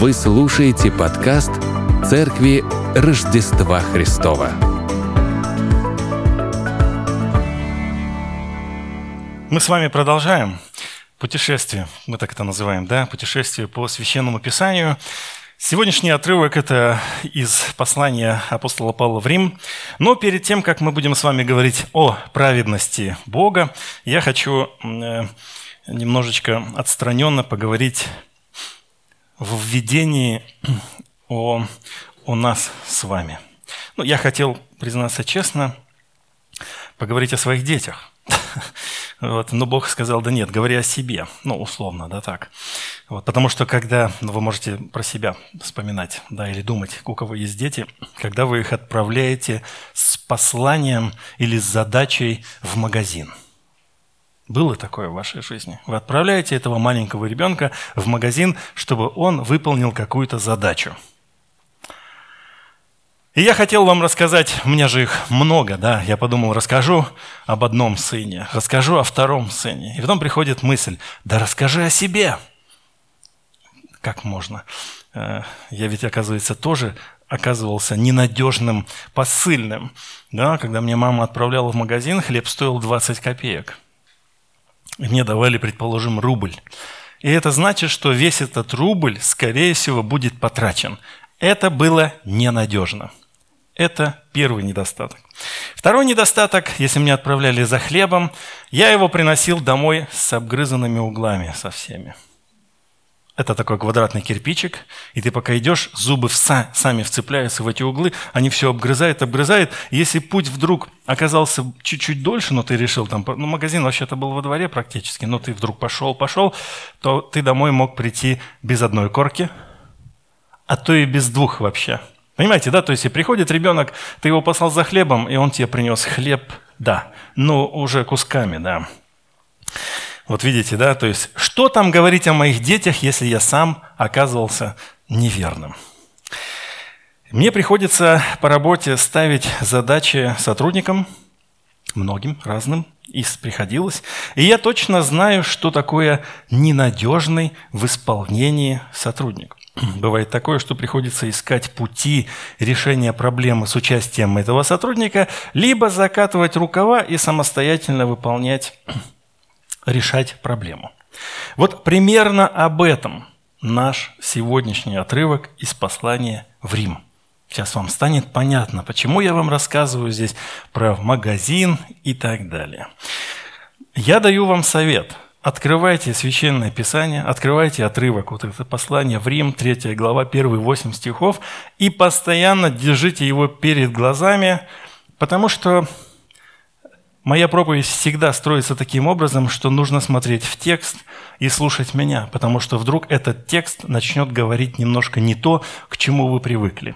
Вы слушаете подкаст Церкви Рождества Христова. Мы с вами продолжаем путешествие, мы так это называем, да, путешествие по Священному Писанию. Сегодняшний отрывок – это из послания апостола Павла в Рим. Но перед тем, как мы будем с вами говорить о праведности Бога, я хочу э, немножечко отстраненно поговорить в введении о, о нас с вами. Ну, я хотел, признаться честно, поговорить о своих детях. Вот. Но Бог сказал, да нет, говори о себе. Ну, условно, да так. Вот. Потому что когда ну, вы можете про себя вспоминать, да, или думать, у кого есть дети, когда вы их отправляете с посланием или с задачей в магазин. Было такое в вашей жизни? Вы отправляете этого маленького ребенка в магазин, чтобы он выполнил какую-то задачу – и я хотел вам рассказать, у меня же их много, да, я подумал, расскажу об одном сыне, расскажу о втором сыне. И потом приходит мысль, да расскажи о себе. Как можно? Э, я ведь, оказывается, тоже оказывался ненадежным посыльным. Да, когда мне мама отправляла в магазин, хлеб стоил 20 копеек. И мне давали, предположим, рубль. И это значит, что весь этот рубль, скорее всего, будет потрачен. Это было ненадежно. Это первый недостаток. Второй недостаток, если меня отправляли за хлебом, я его приносил домой с обгрызанными углами со всеми. Это такой квадратный кирпичик, и ты пока идешь, зубы сами вцепляются в эти углы, они все обгрызают, обгрызают. если путь вдруг оказался чуть-чуть дольше, но ты решил там, ну магазин вообще-то был во дворе практически, но ты вдруг пошел, пошел, то ты домой мог прийти без одной корки, а то и без двух вообще – Понимаете, да? То есть, и приходит ребенок, ты его послал за хлебом, и он тебе принес хлеб, да, но уже кусками, да. Вот видите, да? То есть, что там говорить о моих детях, если я сам оказывался неверным? Мне приходится по работе ставить задачи сотрудникам, многим разным, и приходилось. И я точно знаю, что такое ненадежный в исполнении сотрудник. Бывает такое, что приходится искать пути решения проблемы с участием этого сотрудника, либо закатывать рукава и самостоятельно выполнять, решать проблему. Вот примерно об этом наш сегодняшний отрывок из послания в Рим. Сейчас вам станет понятно, почему я вам рассказываю здесь про магазин и так далее. Я даю вам совет – Открывайте Священное Писание, открывайте отрывок, вот это послание в Рим, 3 глава, первые 8 стихов, и постоянно держите его перед глазами, потому что моя проповедь всегда строится таким образом, что нужно смотреть в текст и слушать меня, потому что вдруг этот текст начнет говорить немножко не то, к чему вы привыкли.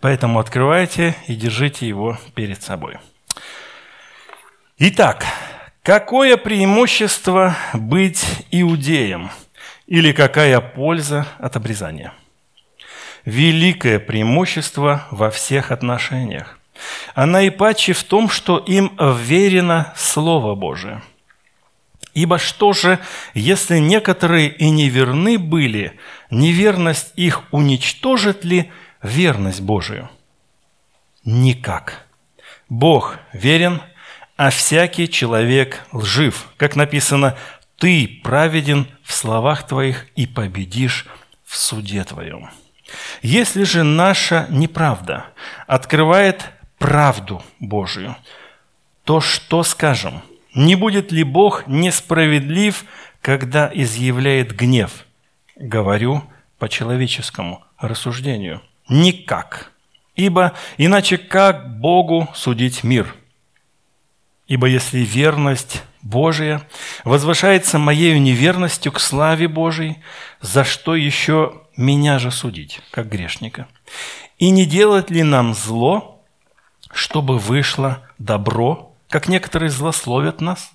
Поэтому открывайте и держите его перед собой. Итак, Какое преимущество быть иудеем? Или какая польза от обрезания? Великое преимущество во всех отношениях. А наипаче в том, что им верено Слово Божие. Ибо что же, если некоторые и неверны были, неверность их уничтожит ли верность Божию? Никак. Бог верен – а всякий человек лжив. Как написано, ты праведен в словах твоих и победишь в суде твоем. Если же наша неправда открывает правду Божию, то что скажем? Не будет ли Бог несправедлив, когда изъявляет гнев? Говорю по человеческому рассуждению. Никак. Ибо иначе как Богу судить мир – Ибо если верность Божия возвышается моею неверностью к славе Божией, за что еще меня же судить, как грешника? И не делать ли нам зло, чтобы вышло добро, как некоторые злословят нас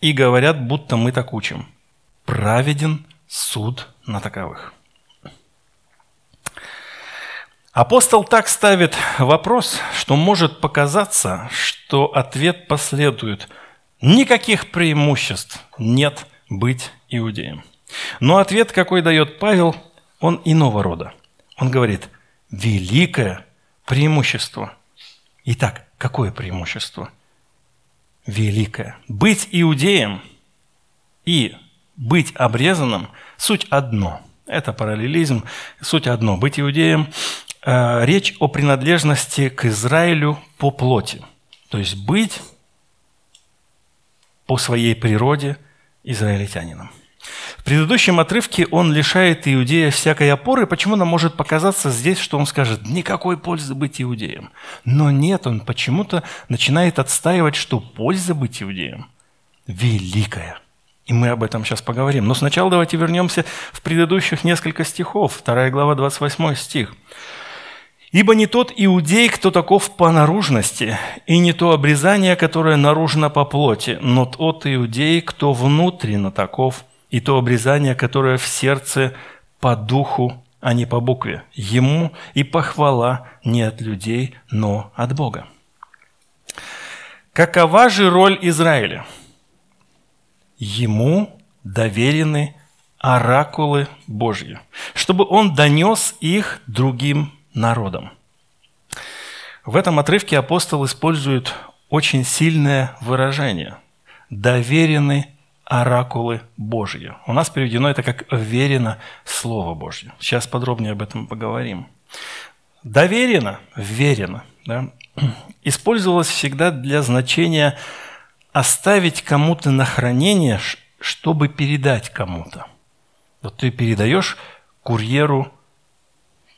и говорят, будто мы так учим? Праведен суд на таковых. Апостол так ставит вопрос, что может показаться, что ответ последует. Никаких преимуществ нет быть иудеем. Но ответ, какой дает Павел, он иного рода. Он говорит, великое преимущество. Итак, какое преимущество? Великое. Быть иудеем и быть обрезанным – суть одно. Это параллелизм, суть одно. Быть иудеем э, – речь о принадлежности к Израилю по плоти. То есть быть по своей природе израильтянином. В предыдущем отрывке он лишает иудея всякой опоры. Почему нам может показаться здесь, что он скажет, никакой пользы быть иудеем? Но нет, он почему-то начинает отстаивать, что польза быть иудеем великая. И мы об этом сейчас поговорим. Но сначала давайте вернемся в предыдущих несколько стихов. 2 глава, 28 стих. Ибо не тот иудей, кто таков по наружности, и не то обрезание, которое наружно по плоти, но тот иудей, кто внутренно таков, и то обрезание, которое в сердце по духу, а не по букве. Ему и похвала не от людей, но от Бога. Какова же роль Израиля? Ему доверены оракулы Божьи, чтобы он донес их другим народам. В этом отрывке апостол использует очень сильное выражение «доверены оракулы Божьи». У нас переведено это как «верено Слово Божье». Сейчас подробнее об этом поговорим. «Доверено», «верено» да, использовалось всегда для значения оставить кому-то на хранение, чтобы передать кому-то. Вот ты передаешь курьеру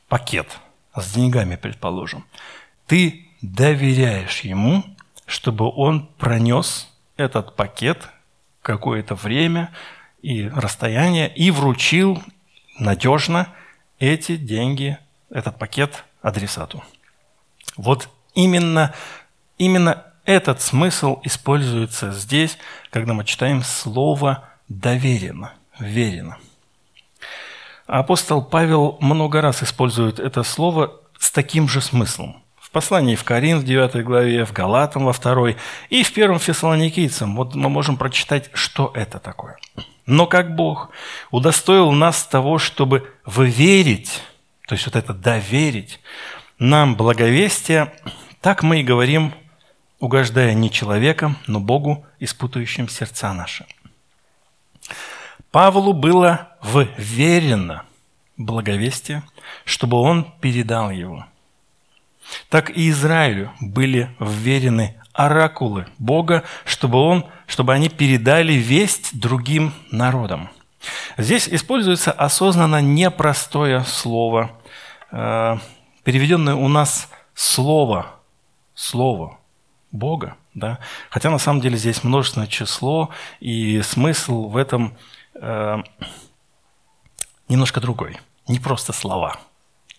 пакет – с деньгами, предположим, ты доверяешь ему, чтобы он пронес этот пакет какое-то время и расстояние и вручил надежно эти деньги, этот пакет адресату. Вот именно, именно этот смысл используется здесь, когда мы читаем слово «доверено», «верено». Апостол Павел много раз использует это слово с таким же смыслом. В послании в Коринф, в 9 главе, в Галатам, во 2 и в 1 Фессалоникийцам. Вот мы можем прочитать, что это такое. Но как Бог удостоил нас того, чтобы вы верить, то есть вот это доверить нам благовестие, так мы и говорим, угождая не человеком, но Богу, испутающим сердца наши. Павлу было вверено благовестие, чтобы он передал его. Так и Израилю были вверены оракулы Бога, чтобы, он, чтобы они передали весть другим народам. Здесь используется осознанно непростое слово, э, переведенное у нас слово, слово Бога. Да? Хотя на самом деле здесь множественное число, и смысл в этом э, немножко другой, не просто слова.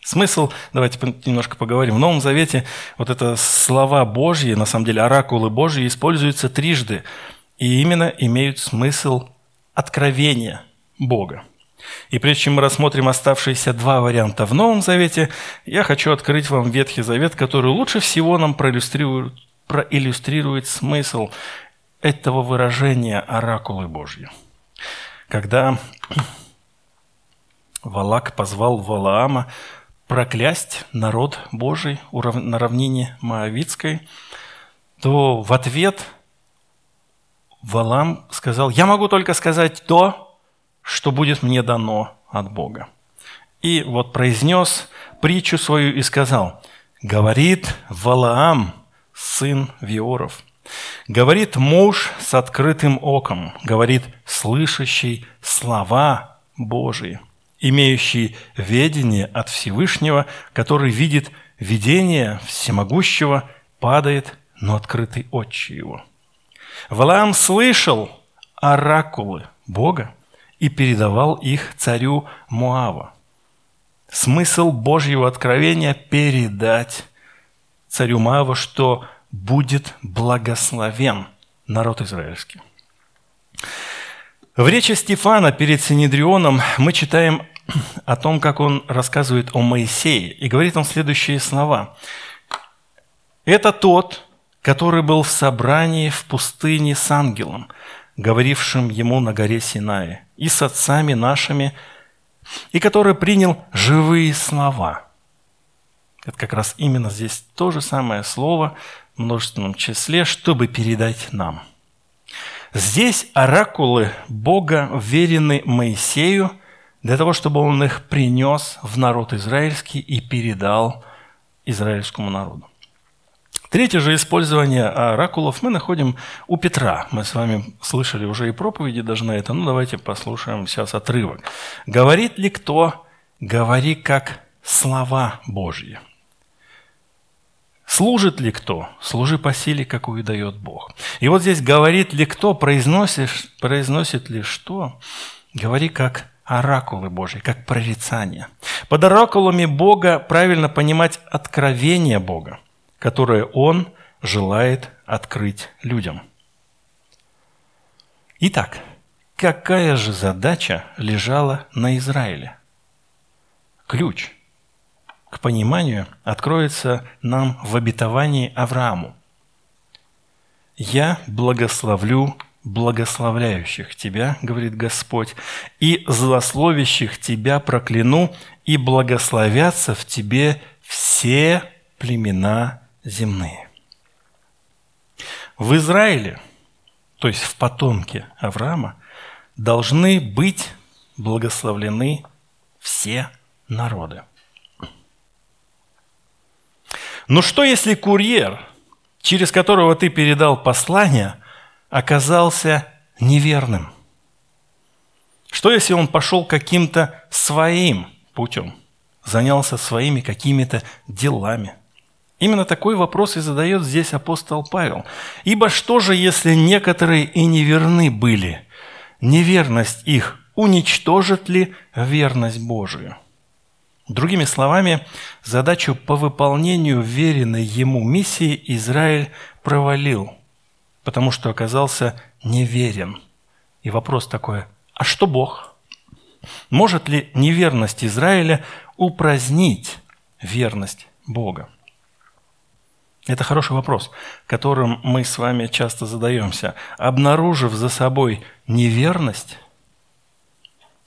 Смысл, давайте немножко поговорим. В Новом Завете вот это слова Божьи, на самом деле оракулы Божьи, используются трижды, и именно имеют смысл откровения Бога. И прежде чем мы рассмотрим оставшиеся два варианта в Новом Завете, я хочу открыть вам Ветхий Завет, который лучше всего нам проиллюстрирует, проиллюстрирует смысл этого выражения «оракулы Божьи». Когда Валак позвал Валаама проклясть народ Божий на равнине Моавицкой, то в ответ Валам сказал, «Я могу только сказать то, что будет мне дано от Бога». И вот произнес притчу свою и сказал, «Говорит Валаам, сын Виоров, говорит муж с открытым оком, говорит слышащий слова Божии» имеющий ведение от Всевышнего, который видит видение всемогущего, падает, но открытый отче его. Валаам слышал оракулы Бога и передавал их царю Муава. Смысл Божьего откровения – передать царю Муава, что будет благословен народ израильский. В речи Стефана перед Синедрионом мы читаем о том, как он рассказывает о Моисее. И говорит он следующие слова. «Это тот, который был в собрании в пустыне с ангелом, говорившим ему на горе Синае, и с отцами нашими и который принял живые слова. Это как раз именно здесь то же самое слово в множественном числе, чтобы передать нам. Здесь оракулы Бога верены Моисею для того, чтобы он их принес в народ израильский и передал израильскому народу. Третье же использование оракулов мы находим у Петра. Мы с вами слышали уже и проповеди даже на это. Ну, давайте послушаем сейчас отрывок. «Говорит ли кто, говори как слова Божьи». Служит ли кто? Служи по силе, какую дает Бог. И вот здесь говорит ли кто, произносишь, произносит ли что? Говори как оракулы Божьи, как прорицание. Под оракулами Бога правильно понимать откровение Бога которое Он желает открыть людям. Итак, какая же задача лежала на Израиле? Ключ к пониманию откроется нам в обетовании Аврааму. «Я благословлю благословляющих тебя, говорит Господь, и злословящих тебя прокляну, и благословятся в тебе все племена земные. В Израиле, то есть в потомке Авраама, должны быть благословлены все народы. Но что если курьер, через которого ты передал послание, оказался неверным? Что если он пошел каким-то своим путем, занялся своими какими-то делами? Именно такой вопрос и задает здесь апостол Павел. «Ибо что же, если некоторые и неверны были? Неверность их уничтожит ли верность Божию?» Другими словами, задачу по выполнению веренной ему миссии Израиль провалил, потому что оказался неверен. И вопрос такой, а что Бог? Может ли неверность Израиля упразднить верность Бога? Это хороший вопрос, которым мы с вами часто задаемся. Обнаружив за собой неверность,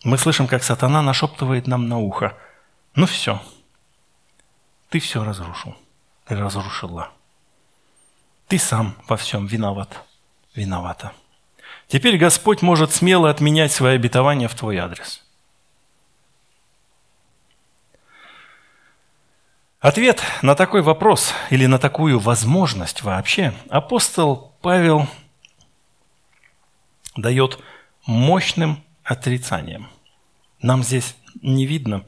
мы слышим, как сатана нашептывает нам на ухо. Ну все, ты все разрушил, ты разрушила. Ты сам во всем виноват, виновата. Теперь Господь может смело отменять свои обетования в твой адрес – Ответ на такой вопрос или на такую возможность вообще апостол Павел дает мощным отрицанием. Нам здесь не видно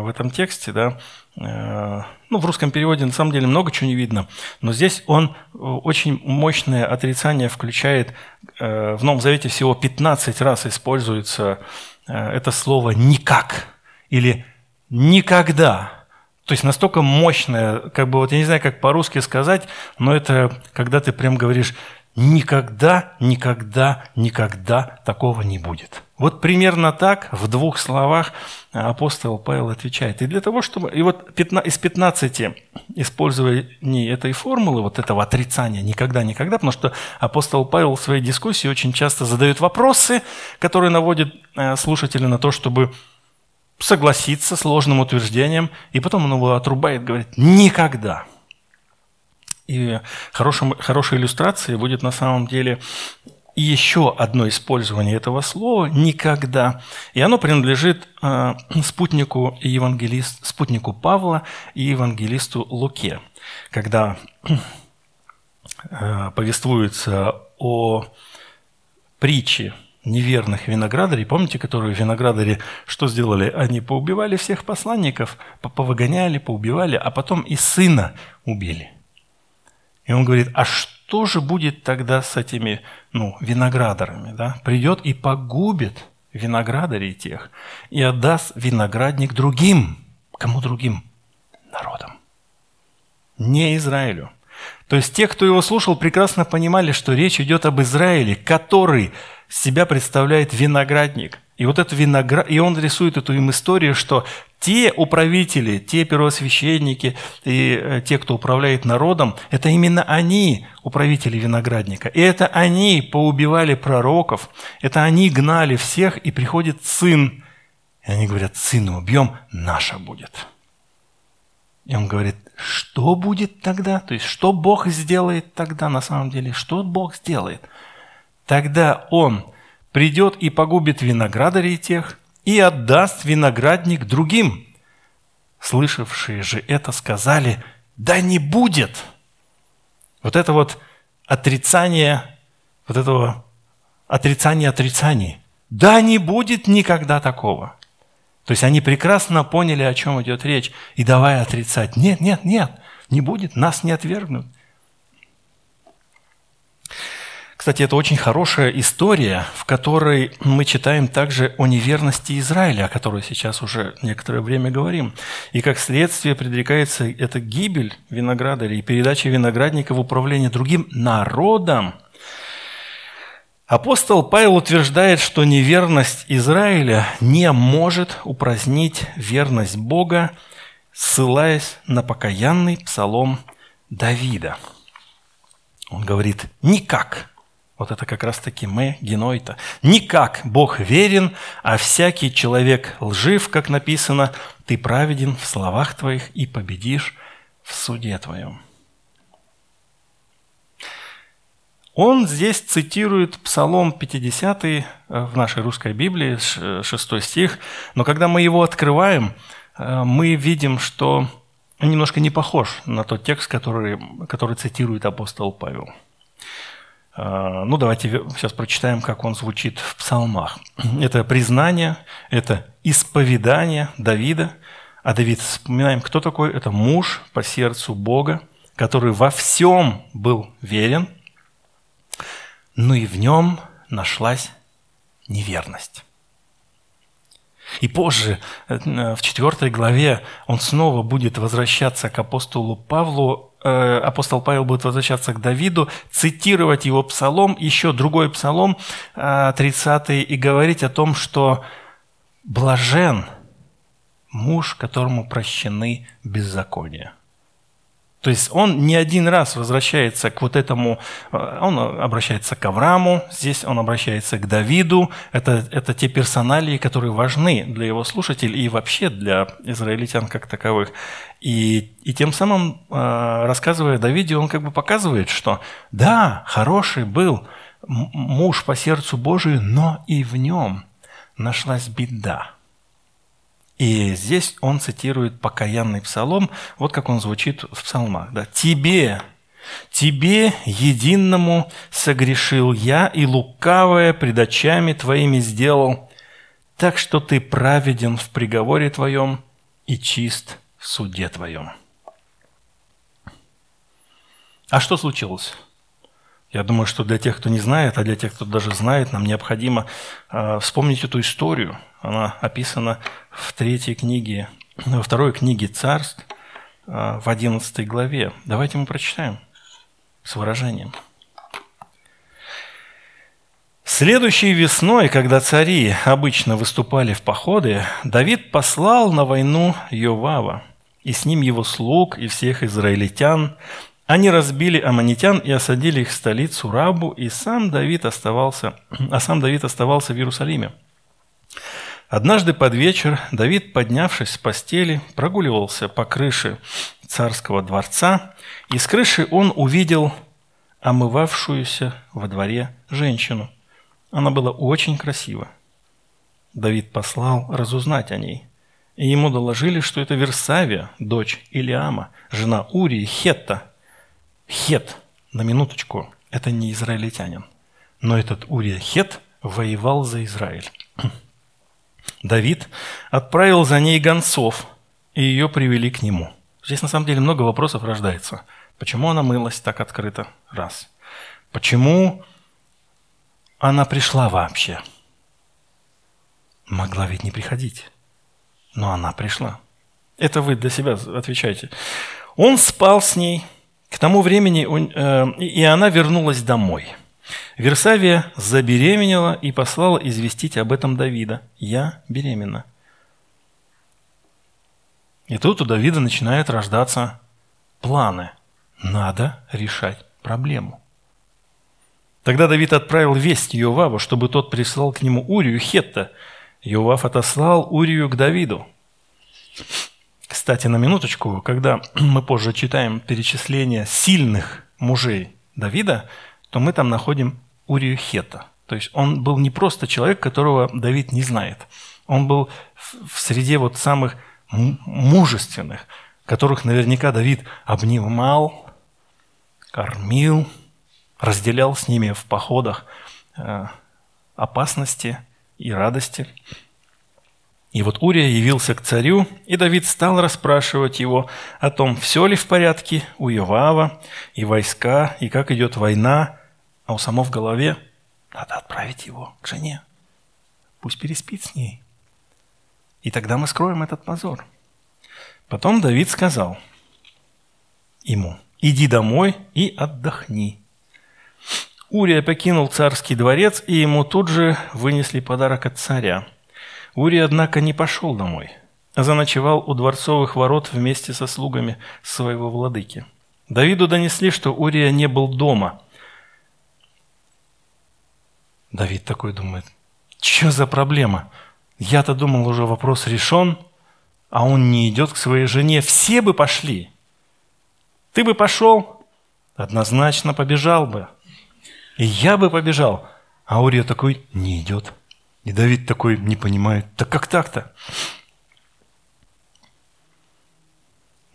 в этом тексте, да, э, ну, в русском переводе на самом деле много чего не видно, но здесь он э, очень мощное отрицание включает. Э, в Новом Завете всего 15 раз используется э, это слово «никак» или «никогда». То есть настолько мощное, как бы вот я не знаю, как по-русски сказать, но это когда ты прям говоришь никогда, никогда, никогда такого не будет. Вот примерно так в двух словах апостол Павел отвечает. И для того, чтобы... И вот из 15 использования этой формулы, вот этого отрицания никогда, никогда, потому что апостол Павел в своей дискуссии очень часто задает вопросы, которые наводят э, слушателя на то, чтобы согласиться с ложным утверждением, и потом он его отрубает, говорит «никогда». И хорошим, хорошей иллюстрацией будет на самом деле еще одно использование этого слова «никогда». И оно принадлежит э, спутнику, евангелист, спутнику Павла и евангелисту Луке. Когда э, повествуется о притче неверных виноградарей. Помните, которые виноградари что сделали? Они поубивали всех посланников, повыгоняли, поубивали, а потом и сына убили. И он говорит, а что же будет тогда с этими ну, виноградарами? Да? Придет и погубит виноградарей тех и отдаст виноградник другим. Кому другим? Народам. Не Израилю. То есть те, кто его слушал, прекрасно понимали, что речь идет об Израиле, который себя представляет виноградник. И вот это виноград, и он рисует эту им историю, что те управители, те первосвященники и э, те, кто управляет народом, это именно они, управители виноградника. И это они поубивали пророков, это они гнали всех, и приходит сын И они говорят, сына убьем, наша будет. И он говорит, что будет тогда? То есть, что Бог сделает тогда на самом деле? Что Бог сделает? Тогда Он придет и погубит виноградарей тех, и отдаст виноградник другим. Слышавшие же это сказали, да не будет. Вот это вот отрицание, вот этого отрицания отрицаний. Да не будет никогда такого. То есть они прекрасно поняли, о чем идет речь, и давай отрицать. Нет, нет, нет, не будет, нас не отвергнут. Кстати, это очень хорошая история, в которой мы читаем также о неверности Израиля, о которой сейчас уже некоторое время говорим. И как следствие предрекается эта гибель виноградарей и передача виноградника в управление другим народом. Апостол Павел утверждает, что неверность Израиля не может упразднить верность Бога, ссылаясь на покаянный псалом Давида. Он говорит, никак вот это как раз-таки мы, генойта. Никак Бог верен, а всякий человек лжив, как написано, ты праведен в словах твоих и победишь в суде твоем. Он здесь цитирует Псалом 50 э, в нашей русской Библии, 6 стих, но когда мы его открываем, э, мы видим, что немножко не похож на тот текст, который, который цитирует апостол Павел. Ну, давайте сейчас прочитаем, как он звучит в псалмах. Это признание, это исповедание Давида. А Давид, вспоминаем, кто такой? Это муж по сердцу Бога, который во всем был верен, но и в нем нашлась неверность. И позже, э, в четвертой главе, он снова будет возвращаться к апостолу Павлу Э, апостол Павел будет возвращаться к Давиду, цитировать его псалом, еще другой псалом, 30 э, и говорить о том, что блажен муж, которому прощены беззакония. То есть он не один раз возвращается к вот этому, э, он обращается к Аврааму, здесь он обращается к Давиду. Это, это те персоналии, которые важны для его слушателей и вообще для израильтян как таковых. И, и тем самым, э, рассказывая Давиде, он как бы показывает, что да, хороший был муж по сердцу Божию, но и в нем нашлась беда. И здесь он цитирует покаянный псалом, вот как он звучит в псалмах. Да? «Тебе, тебе, единому, согрешил я, и лукавое пред очами твоими сделал, так что ты праведен в приговоре твоем и чист в суде твоем». А что случилось? Я думаю, что для тех, кто не знает, а для тех, кто даже знает, нам необходимо э, вспомнить эту историю. Она описана в третьей книге, во второй книге Царств, э, в одиннадцатой главе. Давайте мы прочитаем с выражением. Следующей весной, когда цари обычно выступали в походы, Давид послал на войну Йовава, и с ним его слуг и всех израильтян, они разбили аммонитян и осадили их столицу Рабу, и сам Давид оставался, а сам Давид оставался в Иерусалиме. Однажды под вечер Давид, поднявшись с постели, прогуливался по крыше царского дворца, и с крыши он увидел омывавшуюся во дворе женщину. Она была очень красива. Давид послал разузнать о ней. И ему доложили, что это Версавия, дочь Илиама, жена Урии Хетта, Хет, на минуточку, это не израильтянин. Но этот Урия Хет воевал за Израиль. Давид отправил за ней гонцов, и ее привели к нему. Здесь на самом деле много вопросов рождается. Почему она мылась так открыто? Раз. Почему она пришла вообще? Могла ведь не приходить. Но она пришла. Это вы для себя отвечаете. Он спал с ней, к тому времени э, и она вернулась домой. Версавия забеременела и послала известить об этом Давида. «Я беременна». И тут у Давида начинают рождаться планы. Надо решать проблему. Тогда Давид отправил весть Йоваву, чтобы тот прислал к нему Урию Хетта. Ював отослал Урию к Давиду. Кстати, на минуточку, когда мы позже читаем перечисление сильных мужей Давида, то мы там находим Урию Хета. То есть он был не просто человек, которого Давид не знает. Он был в среде вот самых мужественных, которых наверняка Давид обнимал, кормил, разделял с ними в походах э, опасности и радости. И вот Урия явился к царю, и Давид стал расспрашивать его о том, все ли в порядке у Йоава и войска, и как идет война, а у самого в голове надо отправить его к жене. Пусть переспит с ней. И тогда мы скроем этот позор. Потом Давид сказал ему, иди домой и отдохни. Урия покинул царский дворец, и ему тут же вынесли подарок от царя. Урия, однако, не пошел домой, а заночевал у дворцовых ворот вместе со слугами своего владыки. Давиду донесли, что Урия не был дома. Давид такой думает, что за проблема? Я-то думал, уже вопрос решен, а он не идет к своей жене. Все бы пошли. Ты бы пошел, однозначно побежал бы. И я бы побежал. А Урия такой не идет. И Давид такой не понимает, так как так-то?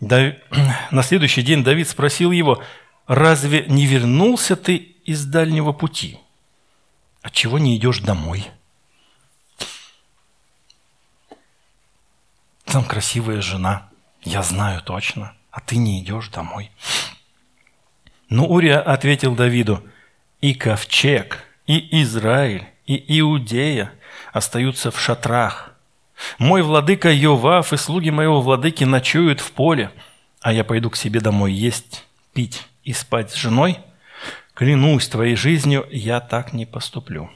На следующий день Давид спросил его, разве не вернулся ты из дальнего пути? Отчего не идешь домой? Там красивая жена, я знаю точно, а ты не идешь домой. Но Урия ответил Давиду, и ковчег, и Израиль, и Иудея остаются в шатрах. Мой владыка Йовав и слуги моего владыки ночуют в поле, а я пойду к себе домой есть, пить и спать с женой? Клянусь твоей жизнью, я так не поступлю.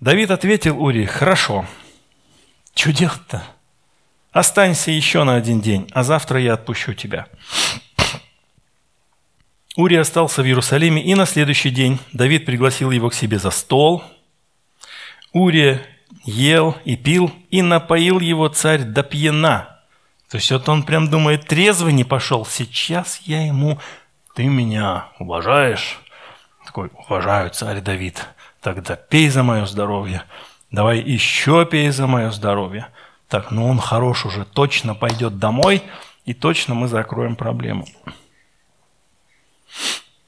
Давид ответил Ури, хорошо. Что делать-то? Останься еще на один день, а завтра я отпущу тебя. Ури остался в Иерусалиме, и на следующий день Давид пригласил его к себе за стол. Урия ел и пил, и напоил его царь до пьяна. То есть вот он прям думает, трезвый не пошел, сейчас я ему, ты меня уважаешь? Такой, уважаю, царь Давид, тогда пей за мое здоровье, давай еще пей за мое здоровье. Так, ну он хорош уже, точно пойдет домой, и точно мы закроем проблему.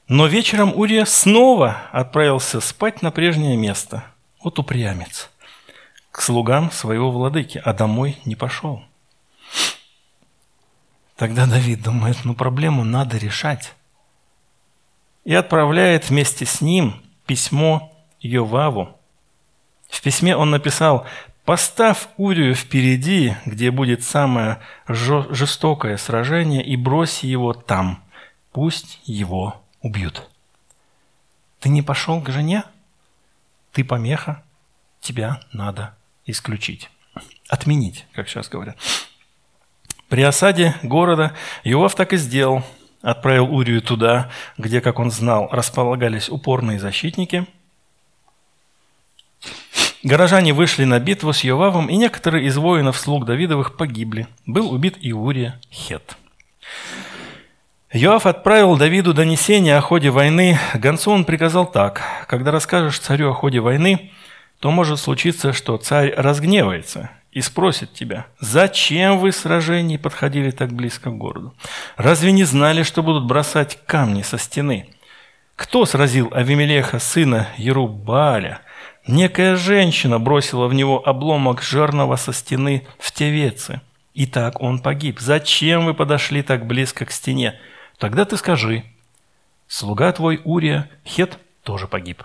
Но вечером Урия снова отправился спать на прежнее место. Вот упрямец. К слугам своего владыки, а домой не пошел. Тогда Давид думает, ну проблему надо решать. И отправляет вместе с ним письмо Йоваву. В письме он написал, «Поставь Урию впереди, где будет самое жестокое сражение, и брось его там. Пусть его убьют. Ты не пошел к жене? Ты помеха? Тебя надо исключить. Отменить, как сейчас говорят. При осаде города Иов так и сделал. Отправил Урию туда, где, как он знал, располагались упорные защитники. Горожане вышли на битву с Йовавом, и некоторые из воинов слуг Давидовых погибли. Был убит и Урия Хет. Йоав отправил Давиду донесение о ходе войны. Гонцу он приказал так. «Когда расскажешь царю о ходе войны, то может случиться, что царь разгневается и спросит тебя, зачем вы в сражении подходили так близко к городу? Разве не знали, что будут бросать камни со стены? Кто сразил Авимелеха, сына Ерубаля? Некая женщина бросила в него обломок жерного со стены в Тевеце. И так он погиб. Зачем вы подошли так близко к стене? Тогда ты скажи, слуга твой Урия, Хет, тоже погиб.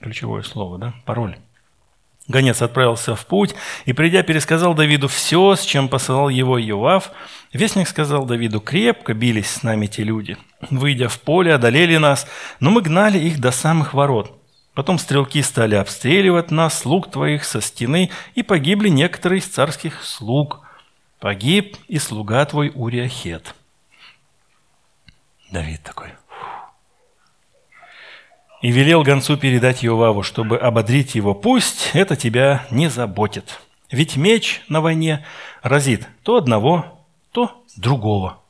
Ключевое слово, да? Пароль. Гонец отправился в путь и, придя, пересказал Давиду все, с чем посылал его Йоав. Вестник сказал Давиду, крепко бились с нами те люди. Выйдя в поле, одолели нас, но мы гнали их до самых ворот. Потом стрелки стали обстреливать нас, слуг твоих, со стены, и погибли некоторые из царских слуг. Погиб и слуга твой Урия Хет. Давид такой. и велел гонцу передать Иоваву, чтобы ободрить его. Пусть это тебя не заботит. Ведь меч на войне разит то одного, то другого.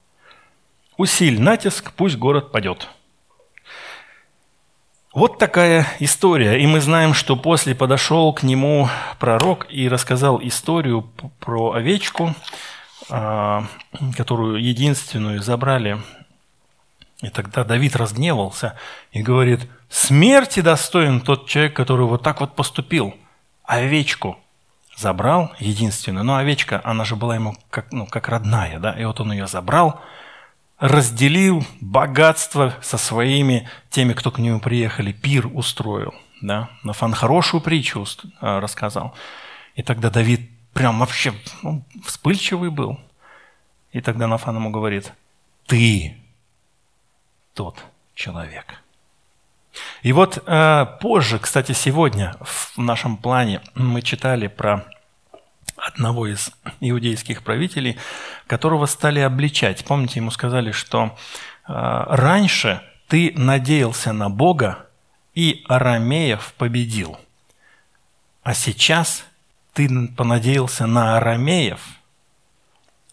Усиль натиск, пусть город падет. Вот такая история. И мы знаем, что после подошел к нему пророк и рассказал историю про овечку, а, которую единственную забрали. И тогда Давид разгневался и говорит, смерти достоин тот человек, который вот так вот поступил. Овечку забрал единственную. Но овечка, она же была ему как, ну, как родная, да, и вот он ее забрал, разделил богатство со своими, теми, кто к нему приехали, пир устроил, да. Нафан хорошую притчу а, рассказал. И тогда Давид прям вообще ну, вспыльчивый был. И тогда Нафан ему говорит, ты тот человек. И вот э, позже, кстати, сегодня в нашем плане мы читали про одного из иудейских правителей, которого стали обличать. Помните, ему сказали, что э, раньше ты надеялся на Бога и арамеев победил, а сейчас ты понадеялся на арамеев.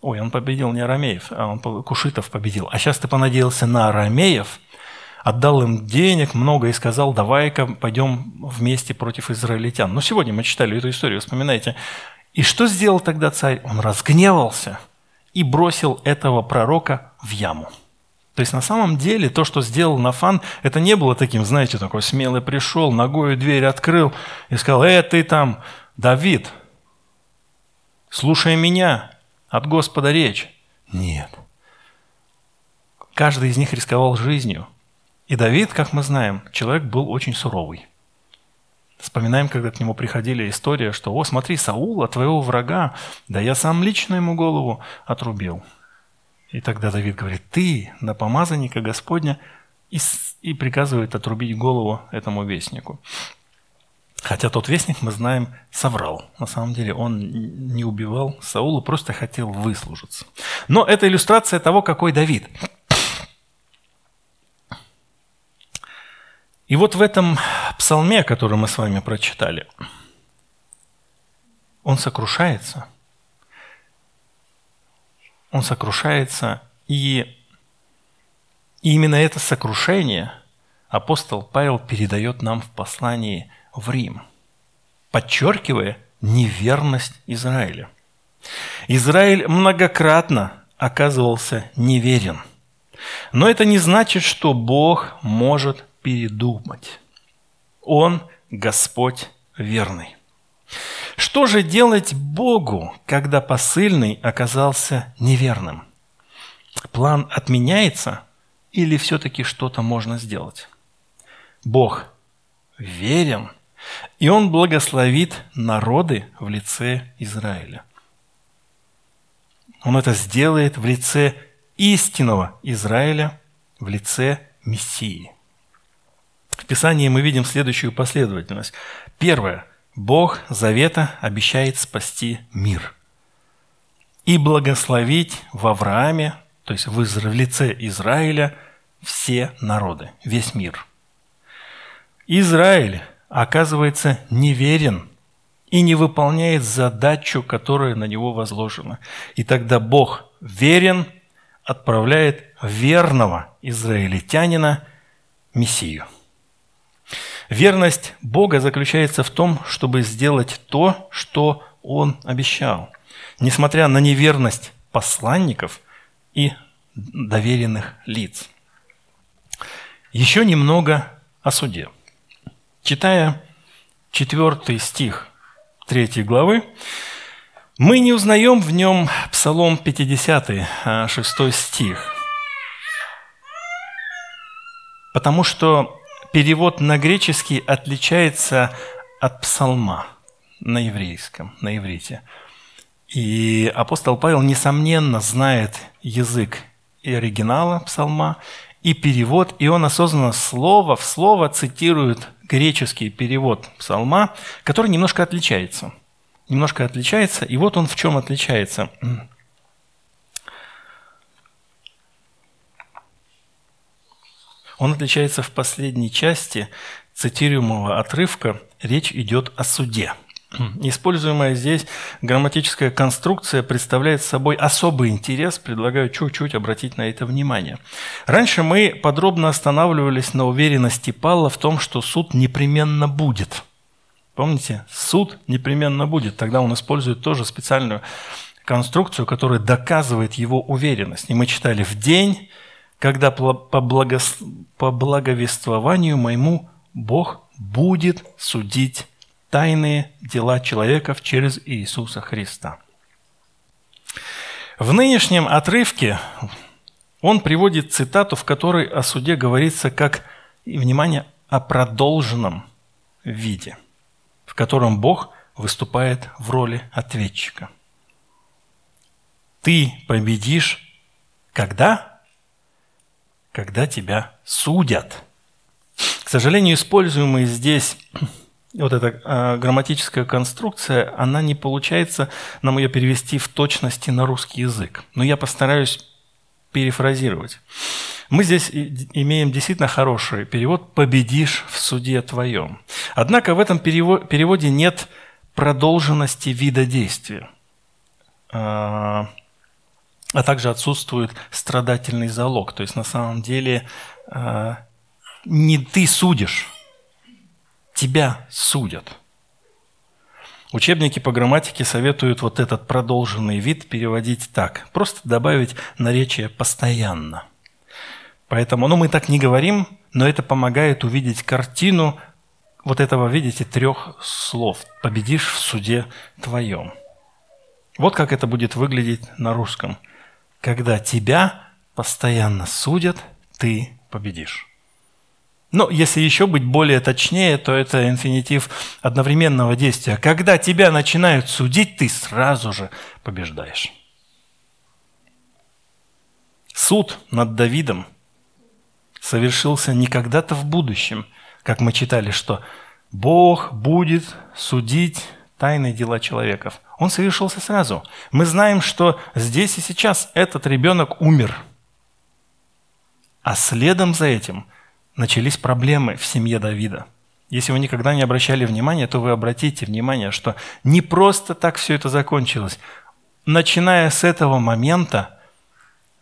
Ой, он победил не арамеев, а он кушитов победил. А сейчас ты понадеялся на арамеев – отдал им денег много и сказал, давай-ка пойдем вместе против израильтян. Ну, сегодня мы читали эту историю, вспоминайте. И что сделал тогда царь? Он разгневался и бросил этого пророка в яму. То есть на самом деле то, что сделал Нафан, это не было таким, знаете, такой смелый пришел, ногою дверь открыл и сказал, «Э, ты там, Давид, слушай меня, от Господа речь». Нет. Каждый из них рисковал жизнью. И Давид, как мы знаем, человек был очень суровый. Вспоминаем, когда к нему приходили история, что «О, смотри, Саула, твоего врага, да я сам лично ему голову отрубил». И тогда Давид говорит «Ты на помазанника Господня» и, и приказывает отрубить голову этому вестнику. Хотя тот вестник, мы знаем, соврал. На самом деле он не убивал Саула, просто хотел выслужиться. Но это иллюстрация того, какой Давид – И вот в этом псалме, который мы с вами прочитали, он сокрушается. Он сокрушается, и, и именно это сокрушение апостол Павел передает нам в послании в Рим, подчеркивая неверность Израиля. Израиль многократно оказывался неверен. Но это не значит, что Бог может передумать. Он Господь верный. Что же делать Богу, когда посыльный оказался неверным? План отменяется или все-таки что-то можно сделать? Бог верен, и Он благословит народы в лице Израиля. Он это сделает в лице истинного Израиля, в лице Мессии. В Писании мы видим следующую последовательность. Первое. Бог Завета обещает спасти мир и благословить в Аврааме, то есть в лице Израиля, все народы, весь мир. Израиль, оказывается, неверен и не выполняет задачу, которая на него возложена. И тогда Бог верен, отправляет верного израильтянина Мессию. Верность Бога заключается в том, чтобы сделать то, что Он обещал, несмотря на неверность посланников и доверенных лиц. Еще немного о суде. Читая четвертый стих третьей главы, мы не узнаем в нем Псалом 50, 6 стих, потому что перевод на греческий отличается от псалма на еврейском, на иврите. И апостол Павел, несомненно, знает язык и оригинала псалма, и перевод, и он осознанно слово в слово цитирует греческий перевод псалма, который немножко отличается. Немножко отличается, и вот он в чем отличается. Он отличается в последней части цитируемого отрывка. Речь идет о суде. Используемая здесь грамматическая конструкция представляет собой особый интерес, предлагаю чуть-чуть обратить на это внимание. Раньше мы подробно останавливались на уверенности Павла в том, что суд непременно будет. Помните, суд непременно будет. Тогда он использует тоже специальную конструкцию, которая доказывает его уверенность. И мы читали «в день, когда по, благо... по благовествованию моему Бог будет судить тайные дела человеков через Иисуса Христа». В нынешнем отрывке он приводит цитату, в которой о суде говорится как, внимание, о продолженном виде, в котором Бог выступает в роли ответчика – ты победишь когда? Когда тебя судят. К сожалению, используемая здесь вот эта э, грамматическая конструкция, она не получается нам ее перевести в точности на русский язык. Но я постараюсь перефразировать. Мы здесь имеем действительно хороший перевод «победишь в суде твоем». Однако в этом переводе нет продолженности вида действия. А, а также отсутствует страдательный залог. То есть на самом деле э, не ты судишь, тебя судят. Учебники по грамматике советуют вот этот продолженный вид переводить так. Просто добавить наречие «постоянно». Поэтому, ну, мы так не говорим, но это помогает увидеть картину вот этого, видите, трех слов. «Победишь в суде твоем». Вот как это будет выглядеть на русском – когда тебя постоянно судят, ты победишь. Но если еще быть более точнее, то это инфинитив одновременного действия. Когда тебя начинают судить, ты сразу же побеждаешь. Суд над Давидом совершился не когда-то в будущем, как мы читали, что Бог будет судить тайные дела человеков. Он совершился сразу. Мы знаем, что здесь и сейчас этот ребенок умер. А следом за этим начались проблемы в семье Давида. Если вы никогда не обращали внимания, то вы обратите внимание, что не просто так все это закончилось. Начиная с этого момента,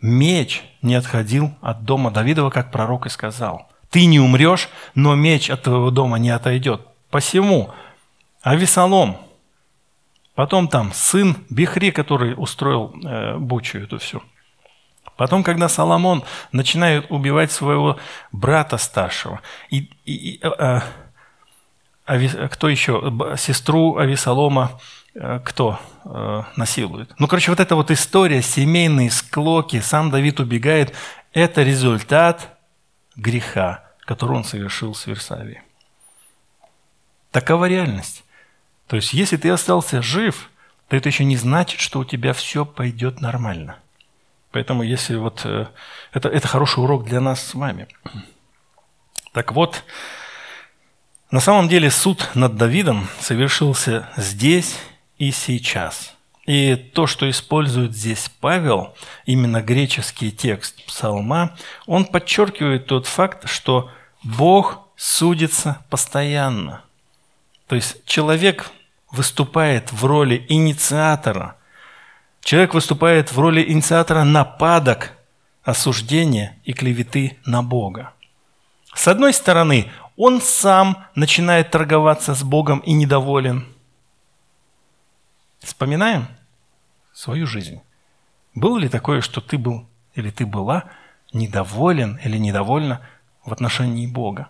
меч не отходил от дома Давидова, как пророк и сказал. Ты не умрешь, но меч от твоего дома не отойдет. Посему Авесолом – Потом там сын Бихри, который устроил э, бучу эту всю. Потом, когда Соломон начинает убивать своего брата старшего, и, и, и а, а, кто еще? Сестру Авесолома кто насилует? Ну, короче, вот эта вот история, семейные склоки, сам Давид убегает, это результат греха, который он совершил с Версавией. Такова реальность. То есть, если ты остался жив, то это еще не значит, что у тебя все пойдет нормально. Поэтому, если вот э, это, это хороший урок для нас с вами. Так вот, на самом деле суд над Давидом совершился здесь и сейчас. И то, что использует здесь Павел, именно греческий текст псалма, он подчеркивает тот факт, что Бог судится постоянно. То есть человек выступает в роли инициатора. Человек выступает в роли инициатора нападок, осуждения и клеветы на Бога. С одной стороны, он сам начинает торговаться с Богом и недоволен. Вспоминаем свою жизнь. Было ли такое, что ты был или ты была недоволен или недовольна в отношении Бога?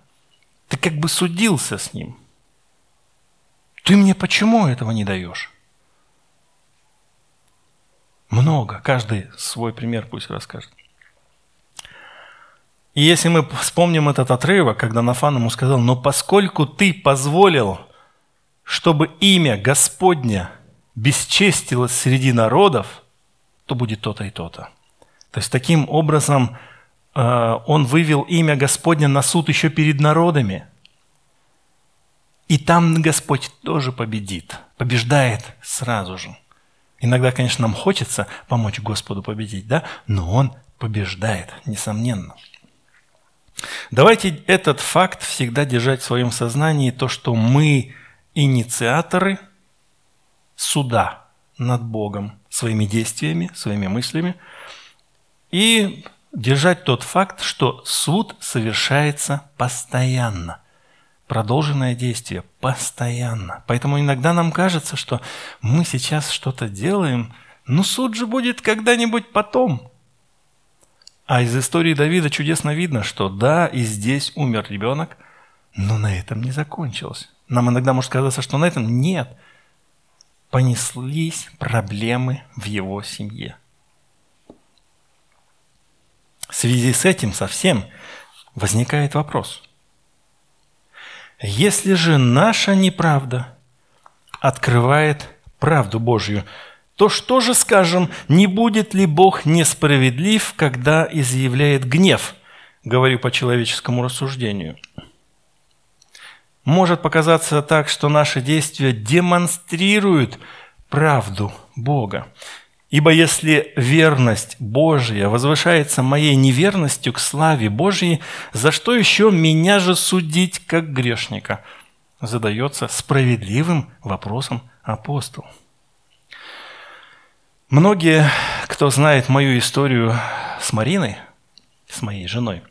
Ты как бы судился с Ним. Ты мне почему этого не даешь? Много. Каждый свой пример пусть расскажет. И если мы вспомним этот отрывок, когда Нафан ему сказал, но поскольку ты позволил, чтобы имя Господня бесчестилось среди народов, то будет то-то и то-то. То есть таким образом э, он вывел имя Господня на суд еще перед народами – и там Господь тоже победит, побеждает сразу же. Иногда, конечно, нам хочется помочь Господу победить, да? но Он побеждает, несомненно. Давайте этот факт всегда держать в своем сознании, то, что мы инициаторы суда над Богом своими действиями, своими мыслями, и держать тот факт, что суд совершается постоянно. Продолженное действие постоянно. Поэтому иногда нам кажется, что мы сейчас что-то делаем, но суд же будет когда-нибудь потом. А из истории Давида чудесно видно, что да, и здесь умер ребенок, но на этом не закончилось. Нам иногда может казаться, что на этом нет. Понеслись проблемы в его семье. В связи с этим совсем возникает вопрос. Если же наша неправда открывает правду Божью, то что же скажем, не будет ли Бог несправедлив, когда изъявляет гнев? Говорю по человеческому рассуждению. Может показаться так, что наши действия демонстрируют правду Бога. Ибо если верность Божья возвышается моей неверностью к славе Божьей, за что еще меня же судить как грешника? Задается справедливым вопросом апостол. Многие, кто знает мою историю с Мариной, с моей женой,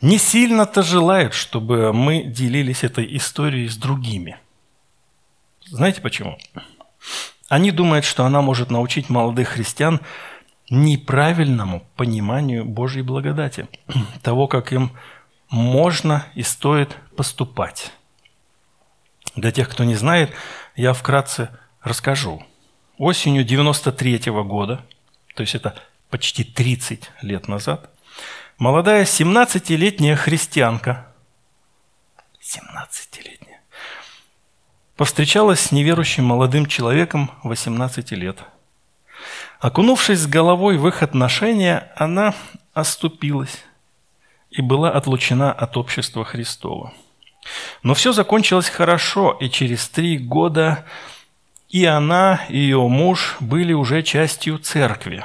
не сильно-то желают, чтобы мы делились этой историей с другими. Знаете почему? Они думают, что она может научить молодых христиан неправильному пониманию Божьей благодати, того, как им можно и стоит поступать. Для тех, кто не знает, я вкратце расскажу – осенью 93 -го года, то есть это почти 30 лет назад, молодая 17-летняя христианка, 17-летняя, повстречалась с неверующим молодым человеком 18 лет. Окунувшись с головой в их отношения, она оступилась и была отлучена от общества Христова. Но все закончилось хорошо, и через три года и она, и ее муж были уже частью церкви.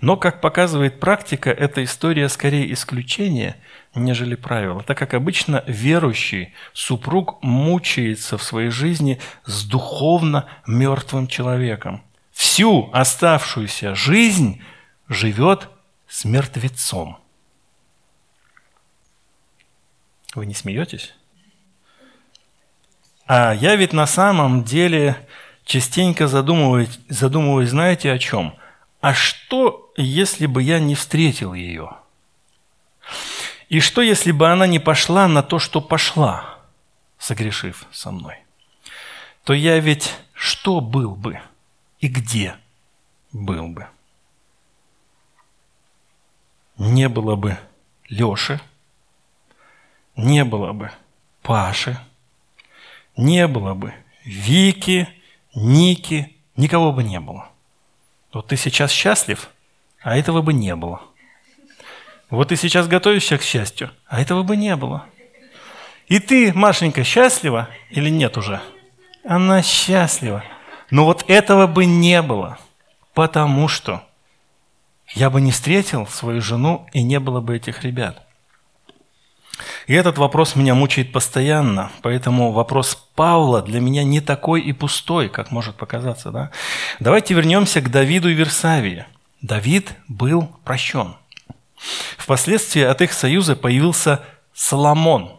Но, как показывает практика, эта история скорее исключение, нежели правило, так как обычно верующий супруг мучается в своей жизни с духовно мертвым человеком. Всю оставшуюся жизнь живет с мертвецом. Вы не смеетесь? А я ведь на самом деле частенько задумываюсь, задумываюсь, знаете о чем? А что, если бы я не встретил ее? И что, если бы она не пошла на то, что пошла, согрешив со мной? То я ведь что был бы и где был бы? Не было бы Леши, не было бы Паши, не было бы Вики, Ники, никого бы не было. Вот ты сейчас счастлив, а этого бы не было. Вот ты сейчас готовишься к счастью, а этого бы не было. И ты, Машенька, счастлива или нет уже? Она счастлива. Но вот этого бы не было, потому что я бы не встретил свою жену и не было бы этих ребят. И этот вопрос меня мучает постоянно, поэтому вопрос Павла для меня не такой и пустой, как может показаться. Да? Давайте вернемся к Давиду и Версавии. Давид был прощен. Впоследствии от их союза появился Соломон.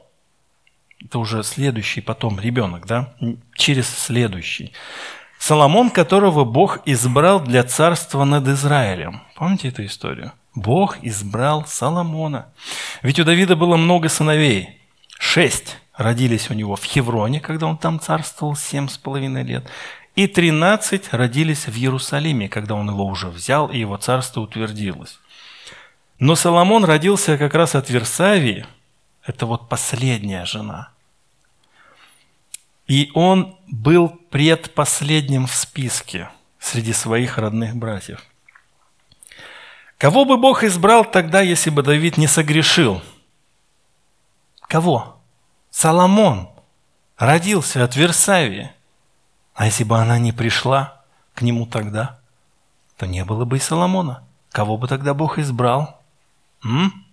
Это уже следующий потом ребенок, да? Через следующий. Соломон, которого Бог избрал для царства над Израилем. Помните эту историю? Бог избрал Соломона. Ведь у Давида было много сыновей. Шесть родились у него в Хевроне, когда он там царствовал семь с половиной лет. И тринадцать родились в Иерусалиме, когда он его уже взял, и его царство утвердилось. Но Соломон родился как раз от Версавии, это вот последняя жена. И он был предпоследним в списке среди своих родных братьев. Кого бы Бог избрал тогда, если бы Давид не согрешил? Кого? Соломон родился от Версавии. А если бы она не пришла к нему тогда, то не было бы и Соломона. Кого бы тогда Бог избрал? М?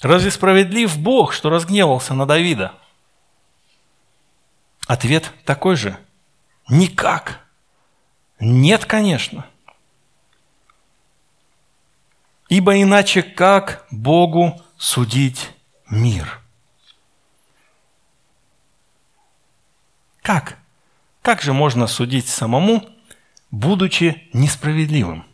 Разве справедлив Бог, что разгневался на Давида? Ответ такой же. Никак. Нет, конечно. Ибо иначе как Богу судить мир? Как? Как же можно судить самому, будучи несправедливым?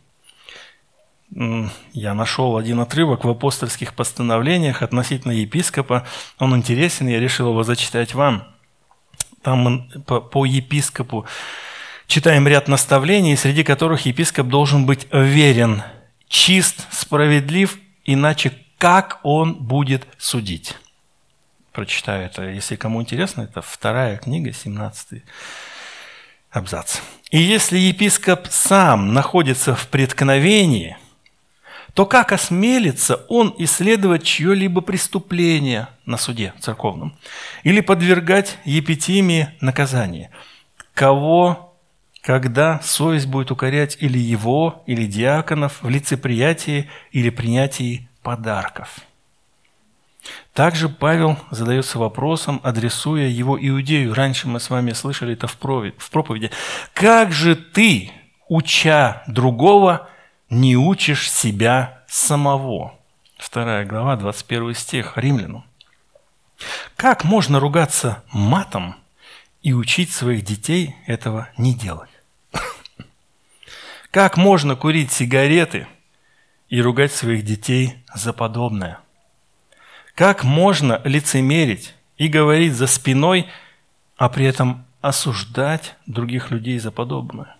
Я нашел один отрывок в апостольских постановлениях относительно епископа. Он интересен, я решил его зачитать вам. Там по, по епископу читаем ряд наставлений, среди которых епископ должен быть верен, чист, справедлив, иначе как он будет судить. Прочитаю это, если кому интересно, это вторая книга, 17 абзац. «И если епископ сам находится в преткновении, то как осмелится он исследовать чье-либо преступление на суде церковном или подвергать епитимии наказания? Кого когда совесть будет укорять или его, или диаконов в лицеприятии или принятии подарков. Также Павел задается вопросом, адресуя его иудею. Раньше мы с вами слышали это в проповеди. «Как же ты, уча другого, не учишь себя самого?» Вторая глава, 21 стих, Римлянам. Как можно ругаться матом и учить своих детей этого не делать? Как можно курить сигареты и ругать своих детей за подобное? Как можно лицемерить и говорить за спиной, а при этом осуждать других людей за подобное?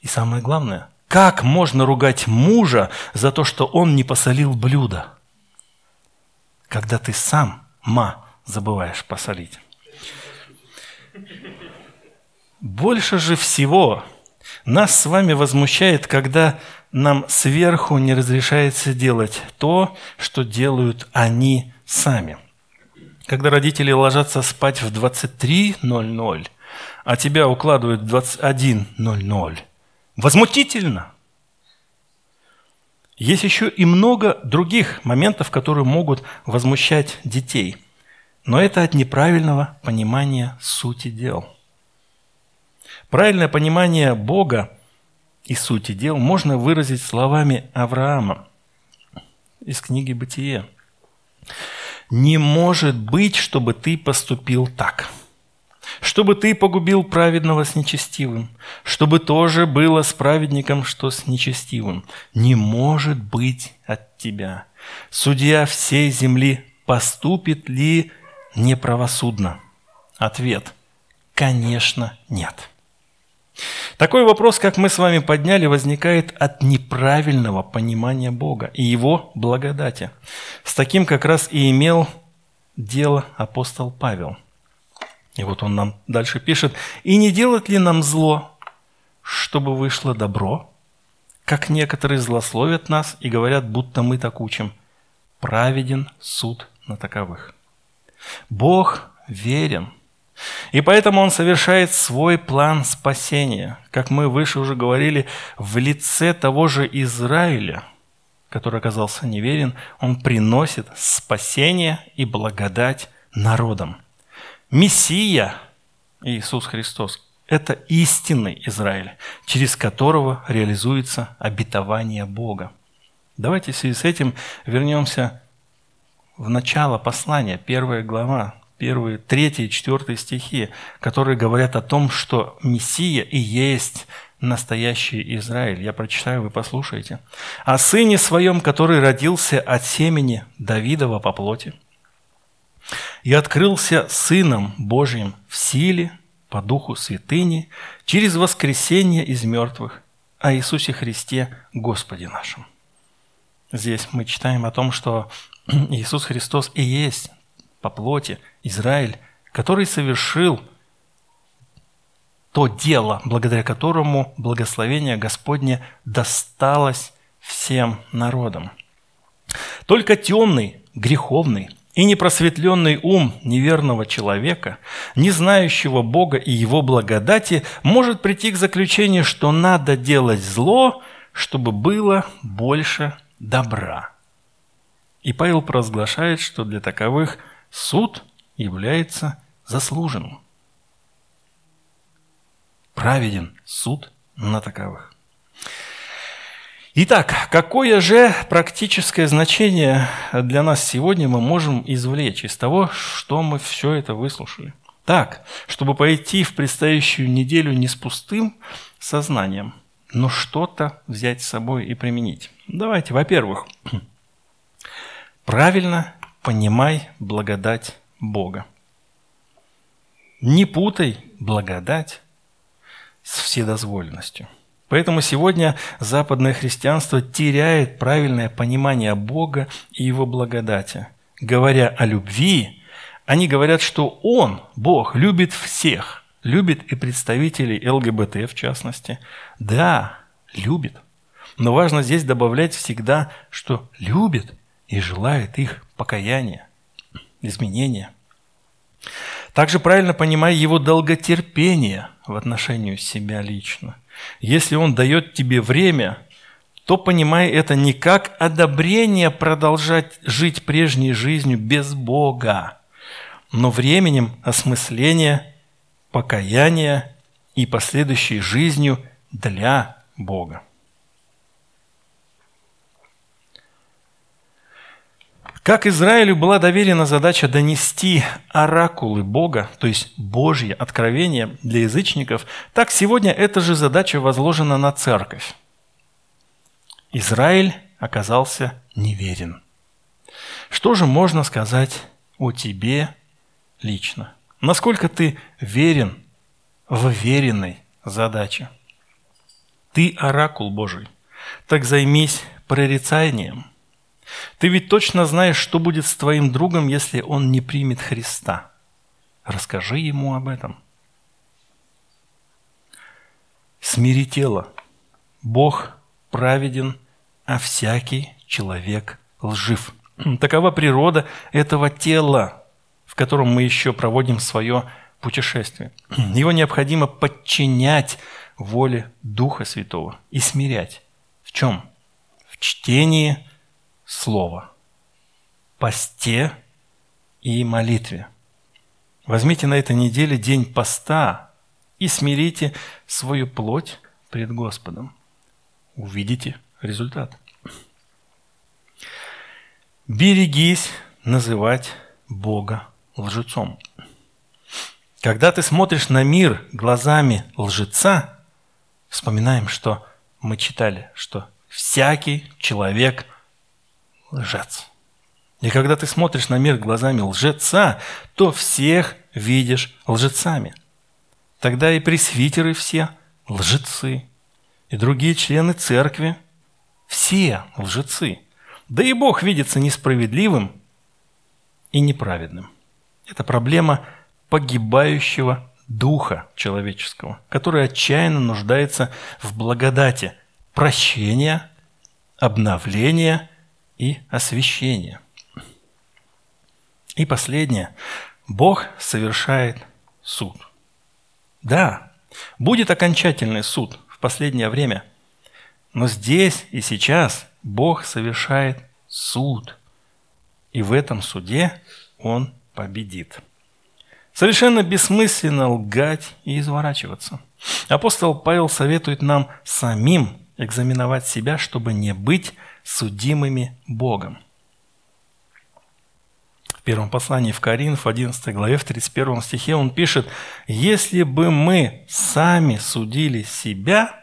И самое главное, как можно ругать мужа за то, что он не посолил блюдо, когда ты сам, ма, забываешь посолить? Больше же всего нас с вами возмущает, когда нам сверху не разрешается делать то, что делают они сами. Когда родители ложатся спать в 23.00, а тебя укладывают в 21.00, возмутительно. Есть еще и много других моментов, которые могут возмущать детей. Но это от неправильного понимания сути дел – Правильное понимание Бога и сути дел можно выразить словами Авраама из книги «Бытие». «Не может быть, чтобы ты поступил так, чтобы ты погубил праведного с нечестивым, чтобы тоже было с праведником, что с нечестивым. Не может быть от тебя. Судья всей земли поступит ли неправосудно?» Ответ – конечно, нет. Такой вопрос, как мы с вами подняли, возникает от неправильного понимания Бога и Его благодати. С таким как раз и имел дело апостол Павел. И вот он нам дальше пишет, «И не делать ли нам зло, чтобы вышло добро? Как некоторые злословят нас и говорят, будто мы так учим. Праведен суд на таковых». Бог верен – и поэтому он совершает свой план спасения, как мы выше уже говорили, в лице того же Израиля, который оказался неверен, он приносит спасение и благодать народам. Мессия Иисус Христос – это истинный Израиль, через которого реализуется обетование Бога. Давайте в связи с этим вернемся в начало послания, первая глава, первые, третий, четвертый стихи, которые говорят о том, что Мессия и есть настоящий Израиль. Я прочитаю, вы послушайте. «О сыне своем, который родился от семени Давидова по плоти, и открылся Сыном Божьим в силе, по духу святыни, через воскресение из мертвых, о Иисусе Христе, Господе нашем». Здесь мы читаем о том, что Иисус Христос и есть по плоти Израиль, который совершил то дело, благодаря которому благословение Господне досталось всем народам. Только темный, греховный и непросветленный ум неверного человека, не знающего Бога и Его благодати, может прийти к заключению, что надо делать зло, чтобы было больше добра. И Павел провозглашает, что для таковых суд является заслуженным. Праведен суд на таковых. Итак, какое же практическое значение для нас сегодня мы можем извлечь из того, что мы все это выслушали? Так, чтобы пойти в предстоящую неделю не с пустым сознанием, но что-то взять с собой и применить. Давайте, во-первых, правильно понимай благодать Бога. Не путай благодать с вседозволенностью. Поэтому сегодня западное христианство теряет правильное понимание Бога и Его благодати. Говоря о любви, они говорят, что Он, Бог, любит всех, любит и представителей ЛГБТ в частности. Да, любит. Но важно здесь добавлять всегда, что любит и желает их покаяния, изменения. Также правильно понимая его долготерпение в отношении себя лично. Если он дает тебе время, то понимай это не как одобрение продолжать жить прежней жизнью без Бога, но временем осмысления, покаяния и последующей жизнью для Бога. Как Израилю была доверена задача донести оракулы Бога, то есть Божье откровение для язычников, так сегодня эта же задача возложена на церковь. Израиль оказался неверен. Что же можно сказать о тебе лично? Насколько ты верен в веренной задаче? Ты оракул Божий, так займись прорицанием – ты ведь точно знаешь, что будет с твоим другом, если он не примет Христа. Расскажи ему об этом. Смири тело. Бог праведен, а всякий человек лжив. Такова природа этого тела, в котором мы еще проводим свое путешествие. Его необходимо подчинять воле Духа Святого и смирять. В чем? В чтении Слова, посте и молитве. Возьмите на этой неделе день поста и смирите свою плоть пред Господом. Увидите результат. Берегись называть Бога лжецом. Когда ты смотришь на мир глазами лжеца, вспоминаем, что мы читали, что всякий человек лжец. И когда ты смотришь на мир глазами лжеца, то всех видишь лжецами. Тогда и пресвитеры все лжецы, и другие члены церкви все лжецы. Да и Бог видится несправедливым и неправедным. Это проблема погибающего духа человеческого, который отчаянно нуждается в благодати прощения, обновления и освящение. И последнее. Бог совершает суд. Да, будет окончательный суд в последнее время, но здесь и сейчас Бог совершает суд. И в этом суде Он победит. Совершенно бессмысленно лгать и изворачиваться. Апостол Павел советует нам самим экзаменовать себя, чтобы не быть судимыми Богом. В первом послании в Коринф, 11 главе, в 31 стихе он пишет, «Если бы мы сами судили себя,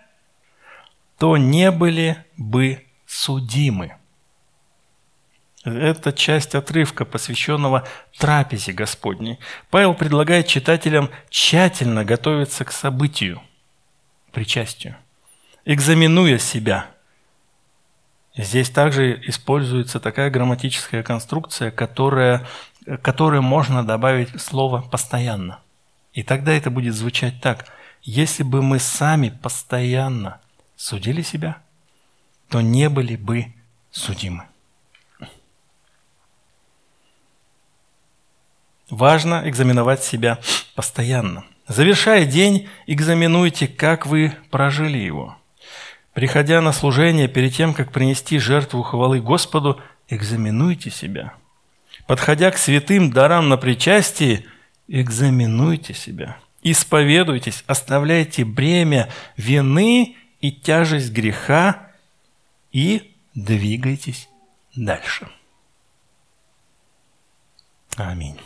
то не были бы судимы». Это часть отрывка, посвященного трапезе Господней. Павел предлагает читателям тщательно готовиться к событию, причастию, экзаменуя себя – Здесь также используется такая грамматическая конструкция, которая, которой можно добавить слово «постоянно». И тогда это будет звучать так. Если бы мы сами постоянно судили себя, то не были бы судимы. Важно экзаменовать себя постоянно. Завершая день, экзаменуйте, как вы прожили его – Приходя на служение, перед тем, как принести жертву хвалы Господу, экзаменуйте себя. Подходя к святым дарам на причастии, экзаменуйте себя. Исповедуйтесь, оставляйте бремя вины и тяжесть греха и двигайтесь дальше. Аминь.